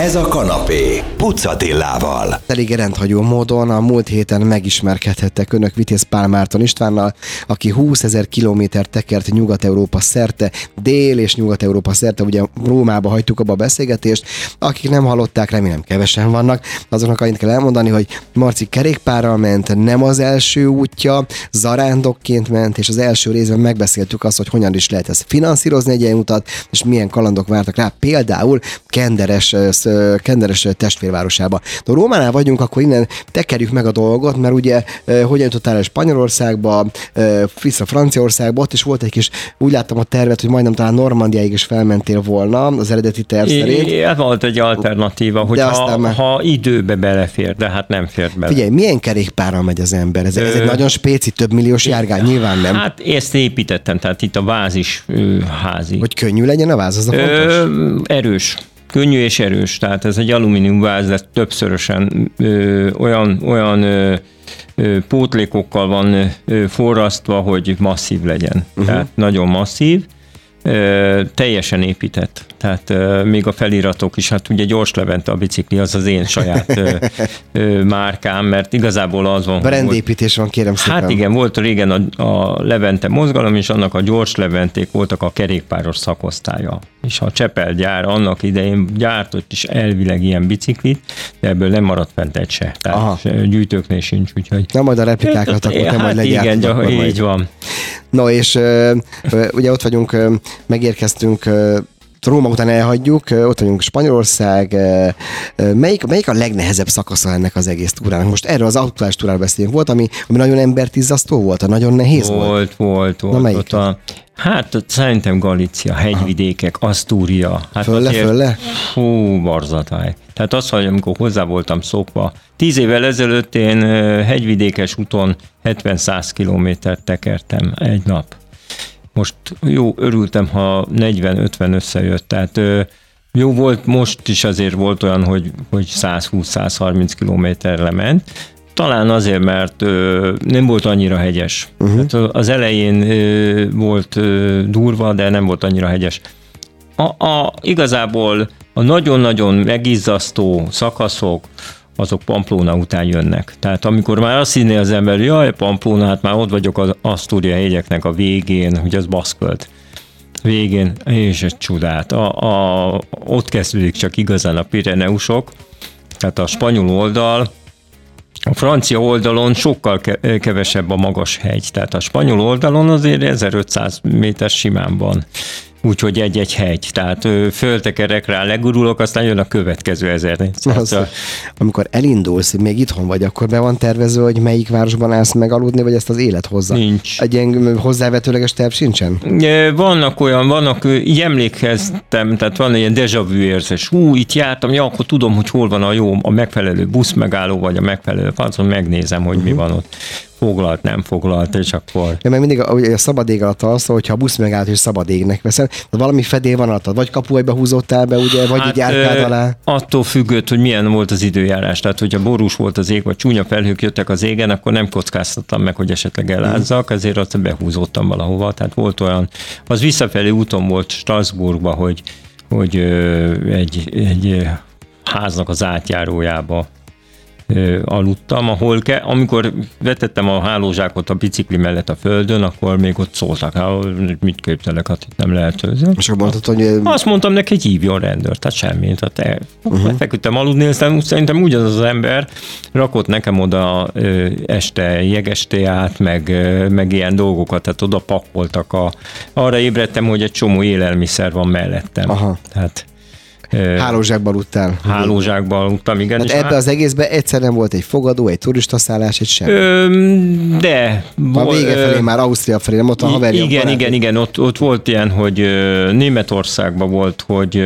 Ez a kanapé, Pucatillával. Elég rendhagyó módon a múlt héten megismerkedhettek önök Vitéz Pál Márton Istvánnal, aki 20 ezer kilométer tekert Nyugat-Európa szerte, Dél- és Nyugat-Európa szerte, ugye Rómába hagytuk abba a beszélgetést. Akik nem hallották, remélem kevesen vannak, azoknak annyit kell elmondani, hogy Marci kerékpárral ment, nem az első útja, zarándokként ment, és az első részben megbeszéltük azt, hogy hogyan is lehet ezt finanszírozni egy utat, és milyen kalandok vártak rá, például Kenderes Kenderes testvérvárosába. De Rómánál vagyunk, akkor innen tekerjük meg a dolgot, mert ugye hogyan jutottál el Spanyolországba, vissza Franciaországba, ott is volt egy kis, úgy láttam a tervet, hogy majdnem talán Normandiáig is felmentél volna az eredeti terv szerint. Hát volt egy alternatíva, hogy ha, már... ha időbe belefér, de hát nem fér bele. Figyelj, milyen kerékpárral megy az ember? Ez, Ö... ez egy nagyon spéci, több milliós járgány, nyilván nem. Hát ezt építettem, tehát itt a vázis házi. Hogy könnyű legyen a váz, az a fontos? Ö, erős. Könnyű és erős, tehát ez egy alumíniumváz, de többszörösen ö, olyan, olyan ö, ö, pótlékokkal van ö, forrasztva, hogy masszív legyen. Uh-huh. Tehát nagyon masszív, ö, teljesen épített. Tehát ö, még a feliratok is, hát ugye Gyors Levente a bicikli, az az én saját ö, ö, márkám, mert igazából az van. Brandépítés van, kérem szépen. Hát igen, volt régen a, a Levente mozgalom, és annak a Gyors Leventék voltak a kerékpáros szakosztálya és a Csepel gyár annak idején gyártott is elvileg ilyen biciklit, de ebből nem maradt fent egy se. Tehát Aha. gyűjtőknél sincs, úgyhogy... Na majd a replikákat akkor hát, majd igen, így majd. van. No és ugye ott vagyunk, megérkeztünk Róma után elhagyjuk, ott vagyunk Spanyolország. Melyik, melyik a legnehezebb szakasza ennek az egész túrának? Most erről az aktuális túráról beszélünk. Volt, ami, ami nagyon embertizzasztó volt, a nagyon nehéz volt? Volt, volt, volt. Na, melyik? Ott a, Hát szerintem Galícia, hegyvidékek, Asztúria. Hát fölle, azért, fölle? Hú, barzatály. Tehát az, hogy amikor hozzá voltam szokva, tíz évvel ezelőtt én hegyvidékes úton 70-100 kilométert tekertem egy nap. Most jó, örültem, ha 40-50 összejött, tehát jó volt, most is azért volt olyan, hogy, hogy 120-130 kilométer lement, talán azért, mert ö, nem volt annyira hegyes. Uh-huh. Hát az elején ö, volt ö, durva, de nem volt annyira hegyes. A, a, igazából a nagyon-nagyon megizzasztó szakaszok, azok Pamplóna után jönnek. Tehát amikor már azt hinné az ember, jaj, Pamplóna, hát már ott vagyok az Asztúria hegyeknek a végén, hogy az baszkölt végén, és egy csodát. A, a, ott kezdődik csak igazán a Pireneusok, tehát a spanyol oldal, a francia oldalon sokkal kevesebb a magas hegy, tehát a spanyol oldalon azért 1500 méter simán van úgyhogy egy-egy hegy. Tehát föltekerek rá, legurulok, aztán jön a következő ezer. Az, a... Amikor elindulsz, még itthon vagy, akkor be van tervező, hogy melyik városban állsz meg aludni, vagy ezt az élet hozza? Nincs. Egy ilyen hozzávetőleges terv sincsen? Vannak olyan, vannak, így emlékeztem, tehát van ilyen déjà vu érzés. Hú, itt jártam, ja, akkor tudom, hogy hol van a jó, a megfelelő buszmegálló, vagy a megfelelő, azon megnézem, hogy uh-huh. mi mhm. van ott foglalt, nem foglalt, és akkor... Ja, mert mindig a, a szabad ég alatt az, hogyha a busz megállt, és szabad égnek veszem, de valami fedél van alatt, vagy kapuajba húzottál be, ugye, vagy hát, így járkád alá? Attól függött, hogy milyen volt az időjárás. Tehát, hogyha borús volt az ég, vagy csúnya felhők jöttek az égen, akkor nem kockáztattam meg, hogy esetleg elázzak, ezért azt behúzottam valahova. Tehát volt olyan, az visszafelé úton volt Strasbourgba, hogy, hogy egy, egy háznak az átjárójába aludtam, ahol ke, amikor vetettem a hálózsákot a bicikli mellett a földön, akkor még ott szóltak, hát mit képzelek, hát itt nem lehet őzni. És akkor mondtad, hogy... Azt mondtam neki, hogy hívjon rendőr, tehát semmi. Tehát te, uh-huh. feküdtem aludni, aztán szerintem ugyanaz az ember rakott nekem oda este jegestéát, meg, meg ilyen dolgokat, tehát oda pakoltak a... Arra ébredtem, hogy egy csomó élelmiszer van mellettem. Aha. Tehát Hálózsákban aludtál. Hálózsákban aludtam, igen. Hát ebbe az egészben egyszer nem volt egy fogadó, egy turistaszállás, egy sem. de. A vége felé már Ausztria felé, nem ott a haverja. Igen, barát. igen, igen, ott, ott volt ilyen, hogy Németországban volt, hogy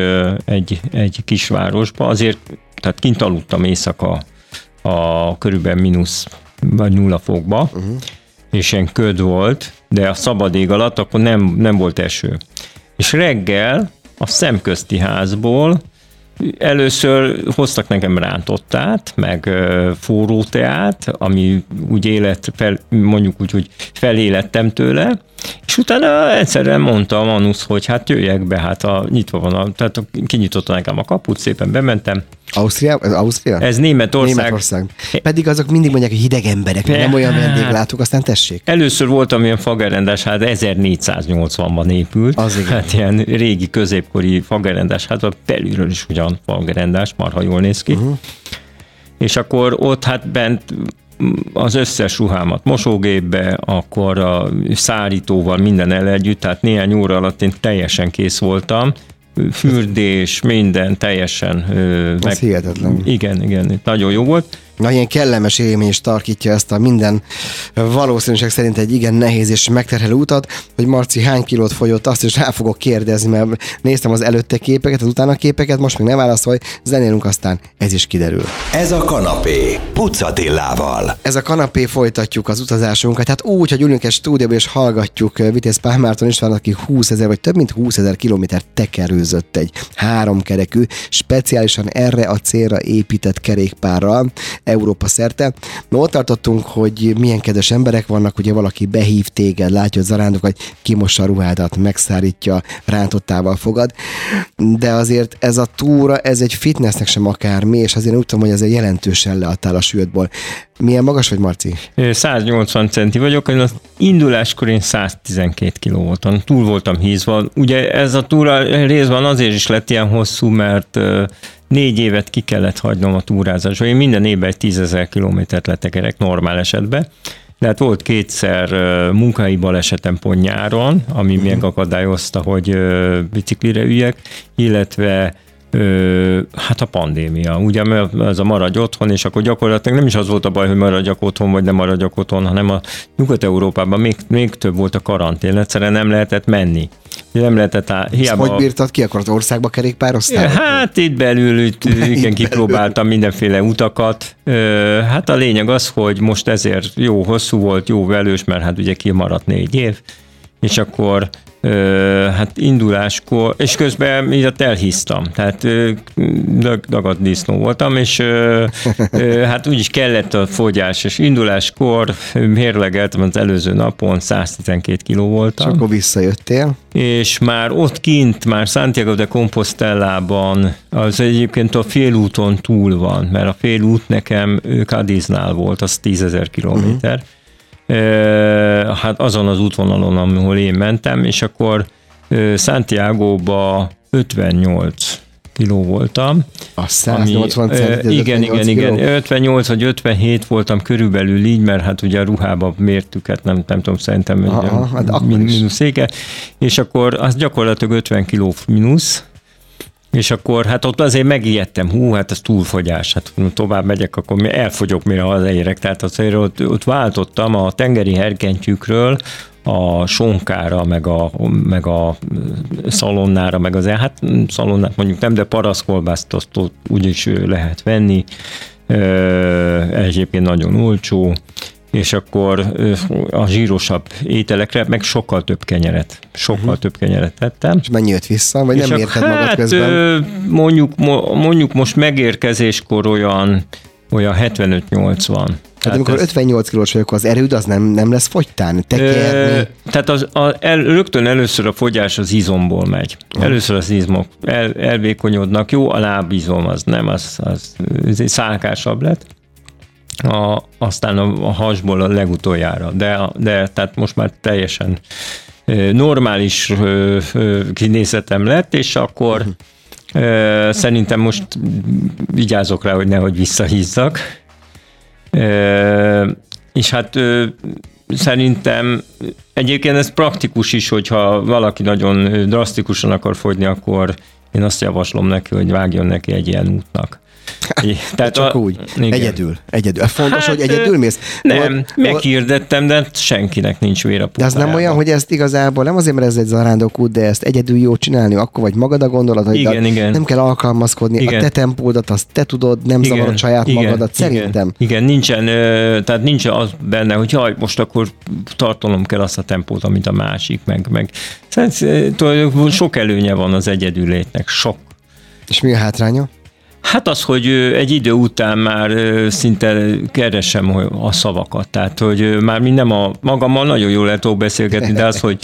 egy, egy kisvárosban, azért, tehát kint aludtam éjszaka a körülbelül mínusz vagy nulla fokba, uh-huh. és ilyen köd volt, de a szabad ég alatt akkor nem, nem volt eső. És reggel a szemközti házból először hoztak nekem rántottát, meg forró teát, ami úgy élet, fel, mondjuk úgy, hogy felélettem tőle, és utána egyszerűen mondta a Manusz, hogy hát jöjjek be, hát a, nyitva van, a, tehát kinyitotta nekem a kaput, szépen bementem. Ausztria? Ez Ausztria? Ez Németország. Németország. Pedig azok mindig mondják, hogy hideg emberek, nem olyan vendéglátók, aztán tessék. Először voltam ilyen fagerendás, hát 1480-ban épült. Az igen. Hát ilyen régi középkori fagerendás, hát a belülről is ugyan fagerendás, marha jól néz ki. Uh-huh. És akkor ott hát bent az összes ruhámat mosógépbe, akkor a szárítóval minden el együtt, tehát néhány óra alatt én teljesen kész voltam, fürdés, minden teljesen. Ez meg, hihetetlen. Igen, igen, nagyon jó volt. Na, ilyen kellemes élmény is tarkítja ezt a minden valószínűség szerint egy igen nehéz és megterhelő utat, hogy Marci hány kilót fogyott, azt is rá fogok kérdezni, mert néztem az előtte képeket, az utána képeket, most még ne válaszolj, zenélünk, aztán ez is kiderül. Ez a kanapé, Pucatillával. Ez a kanapé folytatjuk az utazásunkat, hát úgy, hogy ülünk egy stúdióban és hallgatjuk Vitéz Pál Márton István, aki 20 ezer vagy több mint 20 ezer kilométer tekerőzött egy háromkerekű, speciálisan erre a célra épített kerékpárral. Európa szerte. Na ott tartottunk, hogy milyen kedves emberek vannak, ugye valaki behív téged, látja, hogy zarándok, hogy kimossa a ruhádat, megszárítja, rántottával fogad. De azért ez a túra, ez egy fitnessnek sem akármi, és azért úgy tudom, hogy ezért jelentősen leadtál a sűrűtból. Milyen magas vagy, Marci? 180 centi vagyok, az induláskor én 112 kiló voltam. Túl voltam hízva. Ugye ez a túra részben azért is lett ilyen hosszú, mert négy évet ki kellett hagynom a túrázásba. Én minden évben egy tízezer kilométert letekerek normál esetben. De hát volt kétszer munkai balesetem pont nyáron, ami uh-huh. megakadályozta, hogy biciklire üljek, illetve hát a pandémia, ugye ez a maradj otthon, és akkor gyakorlatilag nem is az volt a baj, hogy maradjak otthon, vagy nem maradjak otthon, hanem a Nyugat-Európában még, még több volt a karantén, egyszerűen nem lehetett menni. Nem lehetett á, hiába... hogy bírtad ki, akkor az országba kerékpároztál? Hát itt belül, itt, igen, kipróbáltam mindenféle utakat. Hát a lényeg az, hogy most ezért jó hosszú volt, jó velős, mert hát ugye kimaradt négy év, és akkor hát induláskor, és közben miatt elhisztam, tehát dagadt disznó voltam, és hát úgyis kellett a fogyás, és induláskor mérlegeltem az előző napon, 112 kiló voltam. És akkor visszajöttél? És már ott kint, már Santiago de Compostelában, az egyébként a félúton túl van, mert a félút nekem Cadiznál volt, az 10 kilométer. Uh-huh hát azon az útvonalon, ahol én mentem, és akkor Santiago-ba 58 kiló voltam. A 180 ami, cent, Igen, igen, igen. 58 vagy 57 voltam körülbelül így, mert hát ugye a ruhába mértük, hát nem, nem tudom, szerintem Aha, hát mínusz és akkor az gyakorlatilag 50 kiló mínusz, és akkor hát ott azért megijedtem, hú, hát ez túlfogyás, hát tovább megyek, akkor elfogyok, mire hazaérek. Tehát azért ott, ott váltottam a tengeri herkentyűkről a sonkára, meg a, meg a szalonnára, meg az, hát szalonnát mondjuk nem, de paraszkolbászt azt ott úgyis lehet venni, egyébként nagyon olcsó, és akkor a zsírosabb ételekre meg sokkal több kenyeret, sokkal uh-huh. több kenyeret tettem. És mennyi jött vissza, vagy és nem érted magad hát, közben? Mondjuk, mondjuk most megérkezéskor olyan olyan 75-80. Hát amikor ez... 58 kilós vagyok, az erőd az nem, nem lesz fogytán, tekerni? E, tehát az, a, el, rögtön először a fogyás az izomból megy. Először az izmok el, elvékonyodnak. Jó, a lábizom az nem, az, az, az szálkásabb lett a, aztán a, a hasból a legutoljára, de, de tehát most már teljesen normális kinézetem lett, és akkor uh-huh. szerintem most vigyázok rá, hogy nehogy visszahízzak. És hát szerintem egyébként ez praktikus is, hogyha valaki nagyon drasztikusan akar fogyni, akkor én azt javaslom neki, hogy vágjon neki egy ilyen útnak. Tehát Csak a, úgy. Igen. Egyedül. Egyedül. Fontos, hát, hogy egyedül mész? Nem, meghirdettem, de senkinek nincs vér a De az nem olyan, hogy ezt igazából, nem azért, mert ez egy zarándok út, de ezt egyedül jó csinálni, akkor vagy magad a gondolat, hogy igen, igen. nem kell alkalmazkodni. Igen. A te tempódat, azt te tudod, nem igen, zavarod saját igen, magadat, igen, szerintem. Igen, nincsen, tehát nincs az benne, hogy jaj, most akkor tartalom kell azt a tempót, amit a másik, meg, meg. Szóval, sok előnye van az egyedülétnek, sok És mi a hátránya? Hát az, hogy egy idő után már szinte keresem a szavakat, tehát hogy már mi nem a magammal nagyon jól lehet beszélgetni, de az, hogy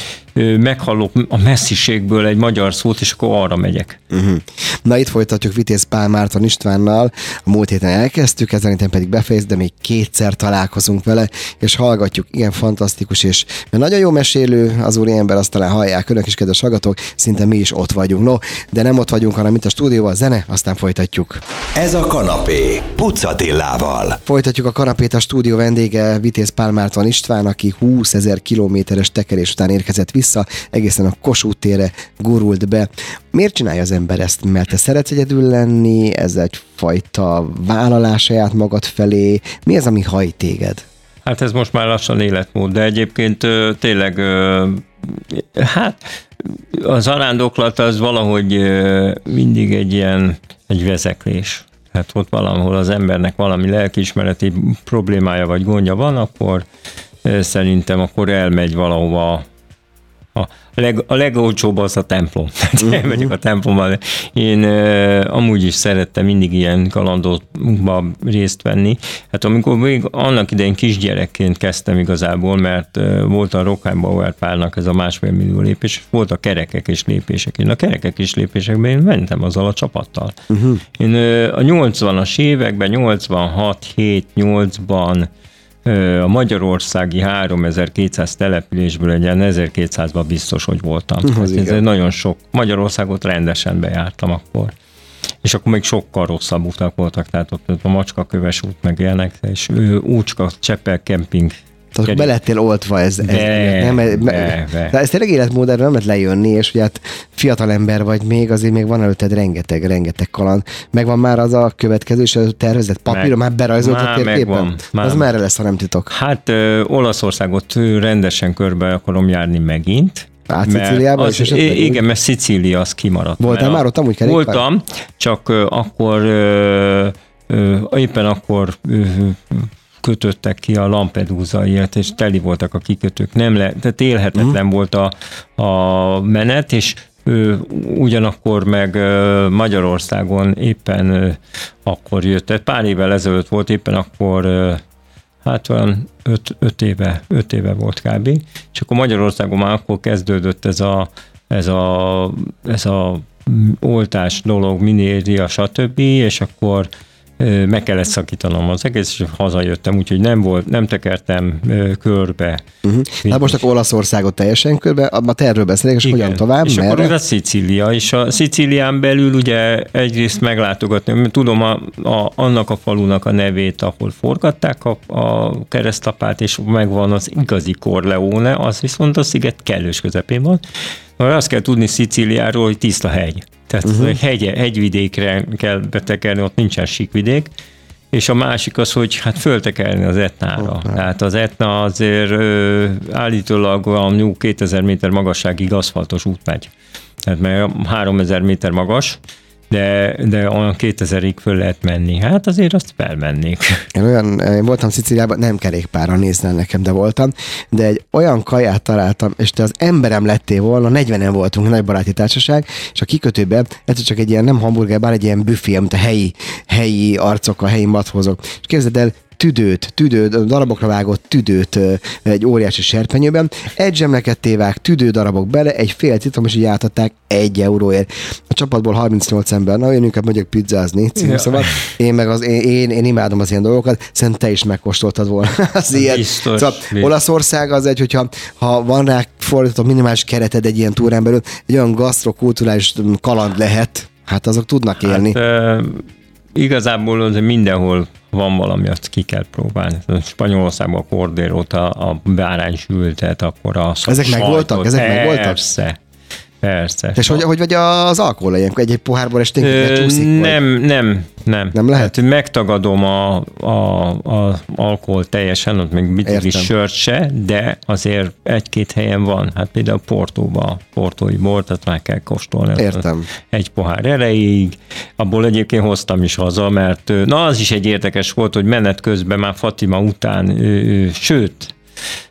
meghallok a messziségből egy magyar szót, és akkor arra megyek. Uh-huh. Na itt folytatjuk Vitéz Pál Márton Istvánnal, a múlt héten elkezdtük, ezen héten pedig befejez, de még kétszer találkozunk vele, és hallgatjuk, igen, fantasztikus, és mert nagyon jó mesélő az ember, azt talán hallják önök is, kedves hallgatók, szinte mi is ott vagyunk. No, de nem ott vagyunk, hanem itt a stúdióban, a zene, aztán folytatjuk. Ez a kanapé, Pucatillával. Folytatjuk a kanapét a stúdió vendége, Vitéz Pál Márton István, aki 20 ezer kilométeres tekerés után érkezett vissza, egészen a Kossuth térre gurult be. Miért csinálja az ember ezt? Mert te szeretsz egyedül lenni, ez egyfajta vállalás saját magad felé. Mi az, ami hajt téged? Hát ez most már lassan életmód, de egyébként tényleg hát az arándoklat az valahogy mindig egy ilyen egy vezeklés. Hát ott valahol az embernek valami lelkiismereti problémája vagy gondja van, akkor szerintem akkor elmegy valahova a, leg, a legolcsóbb az a templom. Tehát elmegyek a templomban. Én uh, amúgy is szerettem mindig ilyen kalandokba részt venni. Hát amikor még annak idején kisgyerekként kezdtem igazából, mert uh, volt a Bauer párnak ez a másfél millió lépés, volt a kerekek és lépések. Én a kerekek és lépésekben én mentem azzal a csapattal. Uh-huh. Én uh, a 80-as években, 86, 7, 8-ban a magyarországi 3200 településből egy 1200-ban biztos, hogy voltam. Hát ez nagyon sok. Magyarországot rendesen bejártam akkor. És akkor még sokkal rosszabb utak voltak, tehát ott a Macskaköves út meg ilyenek, és Úcska, Cseppel kemping tehát be lettél oltva ez. ez de, nem, de, de. de ez tényleg életmód, erről nem lehet lejönni, és ugye hát fiatal ember vagy még, azért még van előtted rengeteg, rengeteg kaland. Megvan már az a következő, és a tervezett papír, már berajzolt a térképen? Már. Az merre lesz, ha nem titok? Hát ö, Olaszországot rendesen körbe akarom járni megint, Át Szicíliába az, is Igen, mert Szicília az kimaradt. Voltál már ott amúgy kerékpár? Voltam, csak akkor uh, uh, éppen akkor uh, kötöttek ki a Lampedusa ilyet, és teli voltak a kikötők. Nem le, tehát élhetetlen uh-huh. volt a, a menet, és ő, ugyanakkor meg Magyarországon éppen akkor jött, tehát pár évvel ezelőtt volt, éppen akkor hát olyan öt, öt, éve, öt éve volt kb. És akkor Magyarországon már akkor kezdődött ez a, ez a, ez a oltás dolog, minéria, stb. És akkor meg kellett szakítanom az egész, és hazajöttem, úgyhogy nem volt, nem tekertem körbe. Uh-huh. Hát most akkor Olaszországot teljesen körbe, a tervről beszélek, és Igen. hogyan tovább, És merre? akkor a Szicília, és a Szicílián belül ugye egyrészt meglátogatni, tudom a, a, annak a falunak a nevét, ahol forgatták a, a keresztapát, és megvan az igazi Corleone, az viszont a sziget kellős közepén van. Mert azt kell tudni Szicíliáról, hogy tiszta hegy. Tehát uh-huh. hegy, hegyvidékre kell betekerni, ott nincsen síkvidék. És a másik az, hogy hát föltekerni az etnára. Okay. Tehát az etna azért ö, állítólag a 2000 méter magasságig aszfaltos út megy. Tehát mert 3000 méter magas, de, de olyan 2000-ig föl lehet menni. Hát azért azt felmennék. Én olyan, én voltam Sziciliában, nem kerékpára nézne nekem, de voltam, de egy olyan kaját találtam, és te az emberem lettél volna, 40-en voltunk, nagy baráti társaság, és a kikötőben ez csak egy ilyen, nem hamburger, bár egy ilyen büfé, amit a helyi, helyi arcok, a helyi mathozok. És képzeld el, tüdőt, tüdőt, darabokra vágott tüdőt egy óriási serpenyőben, egy zsemleket tévák, tüdő darabok bele, egy fél citrom, és így átadták egy euróért. A csapatból 38 ember, na én inkább megyek pizzázni, cím, ja. szóval én meg az, én, én, én, imádom az ilyen dolgokat, szerintem te is megkóstoltad volna az ilyen. Biztos, szóval biztos. Olaszország az egy, hogyha ha van rá fordított minimális kereted egy ilyen túrán belül, egy olyan gasztrokulturális kaland lehet, hát azok tudnak élni. Hát, igazából az mindenhol van valami, azt ki kell próbálni. Spanyolországban a kordérót, a, a báránysültet, akkor a Ezek meg voltak? Ezek meg voltak? Persze. Persze. És hogy, hogy vagy az alkohol ilyenkor? Egy, egy pohárból esténk, csúszik? Nem, nem, nem. Nem lehet? Hát, megtagadom a, a, a alkohol teljesen, ott még biciklis sört se, de azért egy-két helyen van. Hát például Portóba, portói bortat már kell kóstolni. Értem. Egy pohár erejéig. Abból egyébként hoztam is haza, mert na az is egy érdekes volt, hogy menet közben már Fatima után, sőt,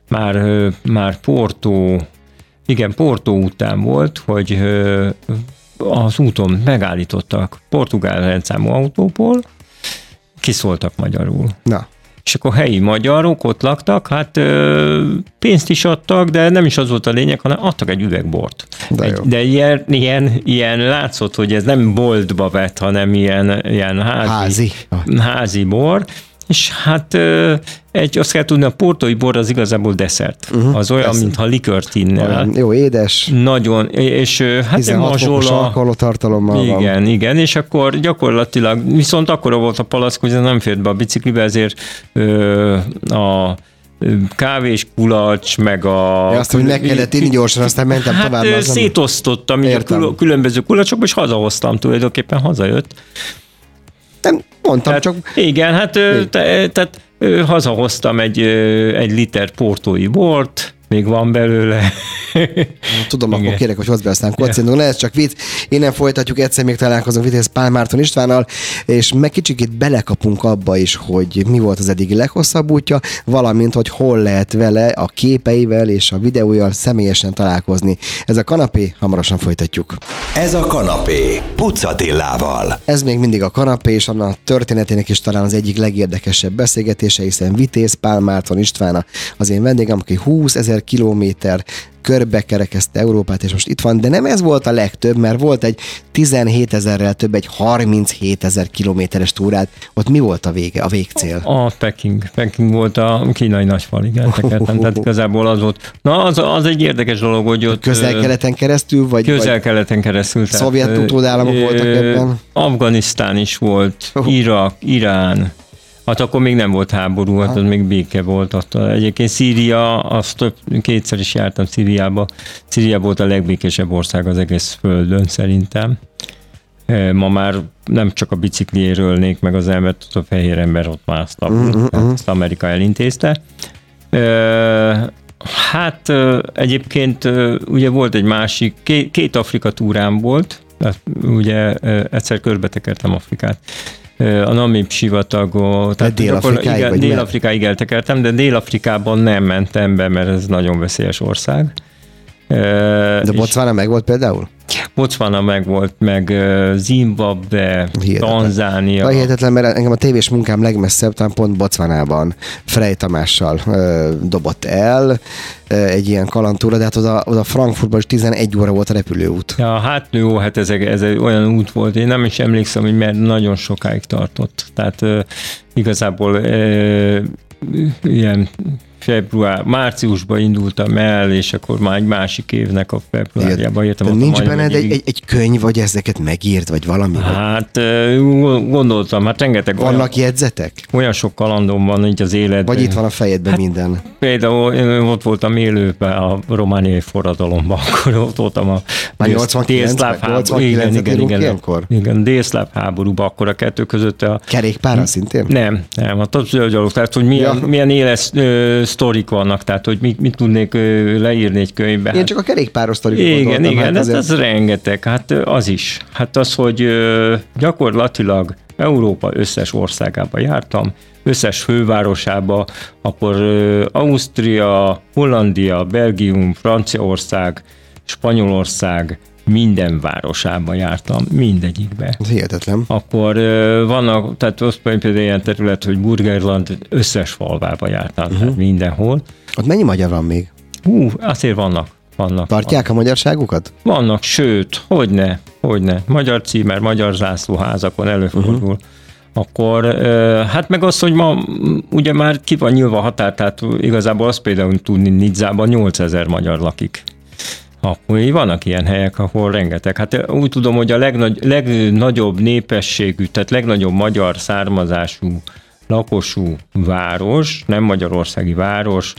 már, már Portó igen, Portó után volt, hogy az úton megállítottak portugál rendszámú autóból, kiszóltak magyarul. Na. És akkor helyi magyarok ott laktak, hát ö, pénzt is adtak, de nem is az volt a lényeg, hanem adtak egy üvegbort. De egy, jó. de ilyen, ilyen, ilyen látszott, hogy ez nem boltba vett, hanem ilyen, ilyen házi, Házi. házi bor, és hát egy, azt kell tudni, a portói bor az igazából desszert. Uh-huh, az olyan, persze. mintha likört innel. Olyan Jó, édes, Nagyon, és hát nem 16 fokos mazsola. alkoholtartalommal van. Igen, igen, és akkor gyakorlatilag, viszont akkora volt a palack, hogy nem fért be a biciklibe, ezért ö, a kávés kulacs, meg a... Ja, azt, hogy meg kellett inni gyorsan, aztán mentem hát, tovább. szétosztottam így a különböző kulacsokba, és hazahoztam tulajdonképpen, hazajött. Nem, mondtam, Tehát, csak Igen, hát te, tehát hazahoztam egy, egy liter portói bort, még van belőle. tudom, Igen. akkor kérek, hogy hozd be, aztán kocindunk. Ne, ez csak vicc. Innen folytatjuk, egyszer még találkozunk Vitéz Pál Márton Istvánnal, és meg kicsikét belekapunk abba is, hogy mi volt az eddigi leghosszabb útja, valamint, hogy hol lehet vele a képeivel és a videójal személyesen találkozni. Ez a kanapé, hamarosan folytatjuk. Ez a kanapé, Pucatillával. Ez még mindig a kanapé, és annak történetének is talán az egyik legérdekesebb beszélgetése, hiszen Vitéz Pál Márton Istvána az én vendégem, aki 20 ezer kilométer körbe kerekezte Európát, és most itt van, de nem ez volt a legtöbb, mert volt egy 17 ezerrel több, egy 37 ezer kilométeres túrát. Ott mi volt a vége, a végcél? A Peking. Peking volt a kínai nagyfal, igen, tekertem. Tehát igazából az volt. Na, az, az egy érdekes dolog, hogy ott... Közel-keleten keresztül, vagy, Közel-keleten keresztül. Szovjet utódállamok voltak ebben? Afganisztán is volt. Irak, Irán. Hát akkor még nem volt háború, hát az még béke volt. Ott. Egyébként Szíria, azt több, kétszer is jártam Szíriába. Szíria volt a legbékésebb ország az egész földön szerintem. Ma már nem csak a bicikliéről ölnék meg az embert, ott a fehér ember ott mászta. Uh-huh. Ezt Amerika elintézte. Hát egyébként ugye volt egy másik, két, két Afrika túrám volt, tehát ugye egyszer körbetekertem Afrikát. A Namib sivatagot. tehát Dél-Afrikáig? Dél-Afrikáig eltekertem, de Dél-Afrikában nem mentem be, mert ez nagyon veszélyes ország. De Botswana meg volt például? Botswana meg volt, meg Zimbabwe, Hihetetlen. Tanzánia. Ja. Hihetetlen, mert engem a tévés munkám legmesszebb, talán pont Botswanában Frey Tamással ö, dobott el ö, egy ilyen kalandúra, de hát oda, oda Frankfurtban is 11 óra volt a repülőút. Ja, hát jó, hát ez, ez egy olyan út volt, én nem is emlékszem, hogy mert nagyon sokáig tartott. Tehát ö, igazából ö, ilyen február, márciusban indultam el, és akkor már egy másik évnek a februárjában értem. Nincs benned egy, egy, egy könyv, vagy ezeket megírt, vagy valami? Hát gondoltam, hát rengeteg olyan, vannak jegyzetek? olyan sok kalandom van így az életben. Vagy itt van a fejedben Hát- minden? Például én ott voltam élőben a romániai forradalomban, akkor ott voltam a Már dél- 89 délszláv háború. 89-et Igen, igen, igen, ilyenkor? igen, délszláv háborúban, akkor a kettő között a Kerékpára szintén? nem, nem, a topzöldgyalog, tehát hogy milyen, Ja. milyen éles sztorik vannak, tehát hogy mit, mit tudnék leírni egy könyvbe. Én csak a kerékpáros sztorikot Igen, gondoltam, igen, hát ez, azért- ez rengeteg, hát az is. Hát az, hogy gyakorlatilag Európa összes országába jártam, összes fővárosába, akkor Ausztria, Hollandia, Belgium, Franciaország, Spanyolország, minden városába jártam, mindegyikbe Ez hihetetlen. akkor vannak, tehát az például ilyen terület, hogy Burgerland összes falvába jártam, uh-huh. tehát mindenhol. Ott mennyi magyar van még? Hú, azért vannak. Vannak, Tartják a magyarságukat? vannak, sőt, hogyne, hogyne. Magyar címer, magyar zászlóházakon előfordul. Uh-huh. Akkor, hát meg az, hogy ma ugye már ki van nyilva a határ, tehát igazából azt például tudni, Nidzában 8000 magyar lakik. Akkor vannak ilyen helyek, ahol rengeteg. Hát úgy tudom, hogy a legnagy, legnagyobb népességű, tehát legnagyobb magyar származású lakosú város, nem magyarországi város,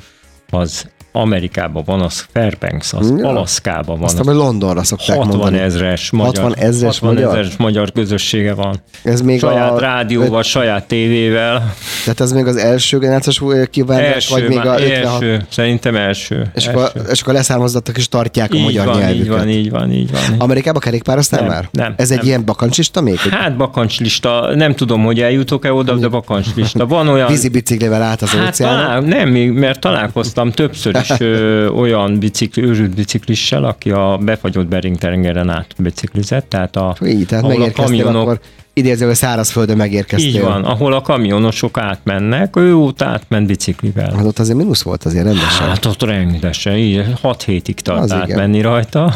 az Amerikában van, az Fairbanks, az Ja. Alaszkában van. Azt az hogy Londonra szokták 60 mondani. ezres magyar, 60 ezres 60 magyar? ezres magyar közössége van. Ez még saját a, rádióval, saját tévével. Tehát ez még az első generációs kiválás, vagy még a 56? első, szerintem első. És első. akkor, és akkor leszármazottak is tartják a így magyar van, nyelvüket. így van, így van, így van. Amerikába kerékpároztál Nem, már? nem, Ez egy nem. ilyen bakancsista még? Hát bakancslista, nem tudom, hogy eljutok-e oda, de bakancslista. Van olyan... vízi biciklivel át az Hát óceánon? talál, nem, mert találkoztam többször is ö, olyan bicikli, őrült biciklissel, aki a befagyott Bering tengeren át biciklizett, tehát a, Így, tehát ahol a kamionok, akkor idézővel szárazföldön megérkeztél. így van, ahol a kamionosok átmennek, ő ott átment biciklivel. Hát ott azért mínusz volt azért rendesen. Hát ott rengetesen, így 6 hétig tart Az igen. átmenni rajta.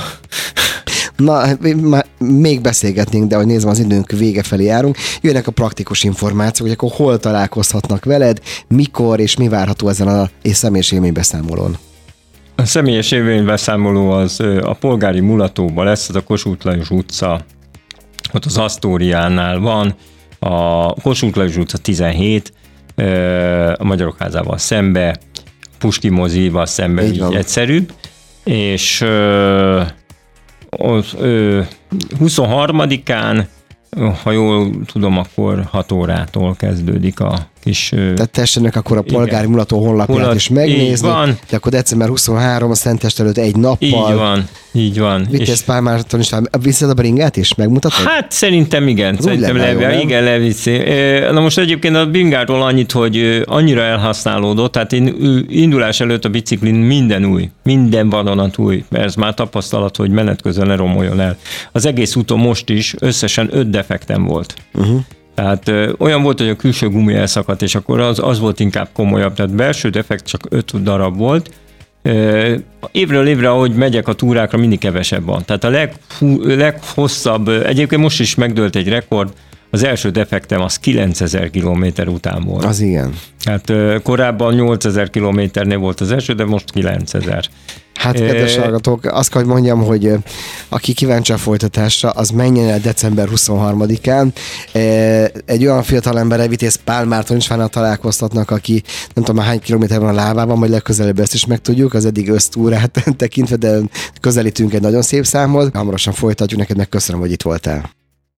Na, hát már még beszélgetnénk, de hogy nézem, az időnk vége felé járunk. Jönnek a praktikus információk, hogy akkor hol találkozhatnak veled, mikor és mi várható ezen a és személyes élménybeszámolón. A személyes élménybeszámoló az a polgári mulatóban lesz, ez a Kossuth Lajos utca, ott az Asztóriánál van, a Kossuth Lajos utca 17, ö, a Magyarok házával szembe, Puski mozival szembe, Így így, egyszerűbb, és az, ö, 23-án, ha jól tudom, akkor 6 órától kezdődik a kis Tehát tessenek akkor a polgári mulató honlapját Honlap- is megnézni. van. De akkor december 23 a Szentest előtt egy nappal. így van, így van. Vitéz Pál Márton is, viszed a bringát is? Megmutatod? Hát szerintem igen, úgy szerintem lenne jó, leve, nem? igen, leviszi. Na most egyébként a bringáról annyit, hogy annyira elhasználódott, tehát én indulás előtt a biciklin minden új, minden vadonat új, mert ez már tapasztalat, hogy menet közben ne romoljon el. Az egész úton most is összesen öt defektem volt. Uh-huh. Tehát ö, olyan volt, hogy a külső gumi elszakadt, és akkor az, az volt inkább komolyabb. Tehát belső defekt csak öt darab volt, Ö, Évről évre, ahogy megyek a túrákra, mindig kevesebb van. Tehát a leghú, leghosszabb, egyébként most is megdőlt egy rekord, az első defektem az 9000 km után volt. Az igen. Hát korábban 8000 kilométernél volt az első, de most 9000. Hát, kedves hallgatók, azt kell, hogy mondjam, hogy aki kíváncsi a folytatásra, az menjen el december 23-án. Ö, Egy olyan fiatal ember, Vitéz Pál Márton is találkoztatnak, aki nem tudom hány kilométer van a lábában, majd legközelebb ezt is megtudjuk, az eddig ösztúrát tekintve, de közelítünk egy nagyon szép számot. Hamarosan folytatjuk, neked meg köszönöm, hogy itt voltál.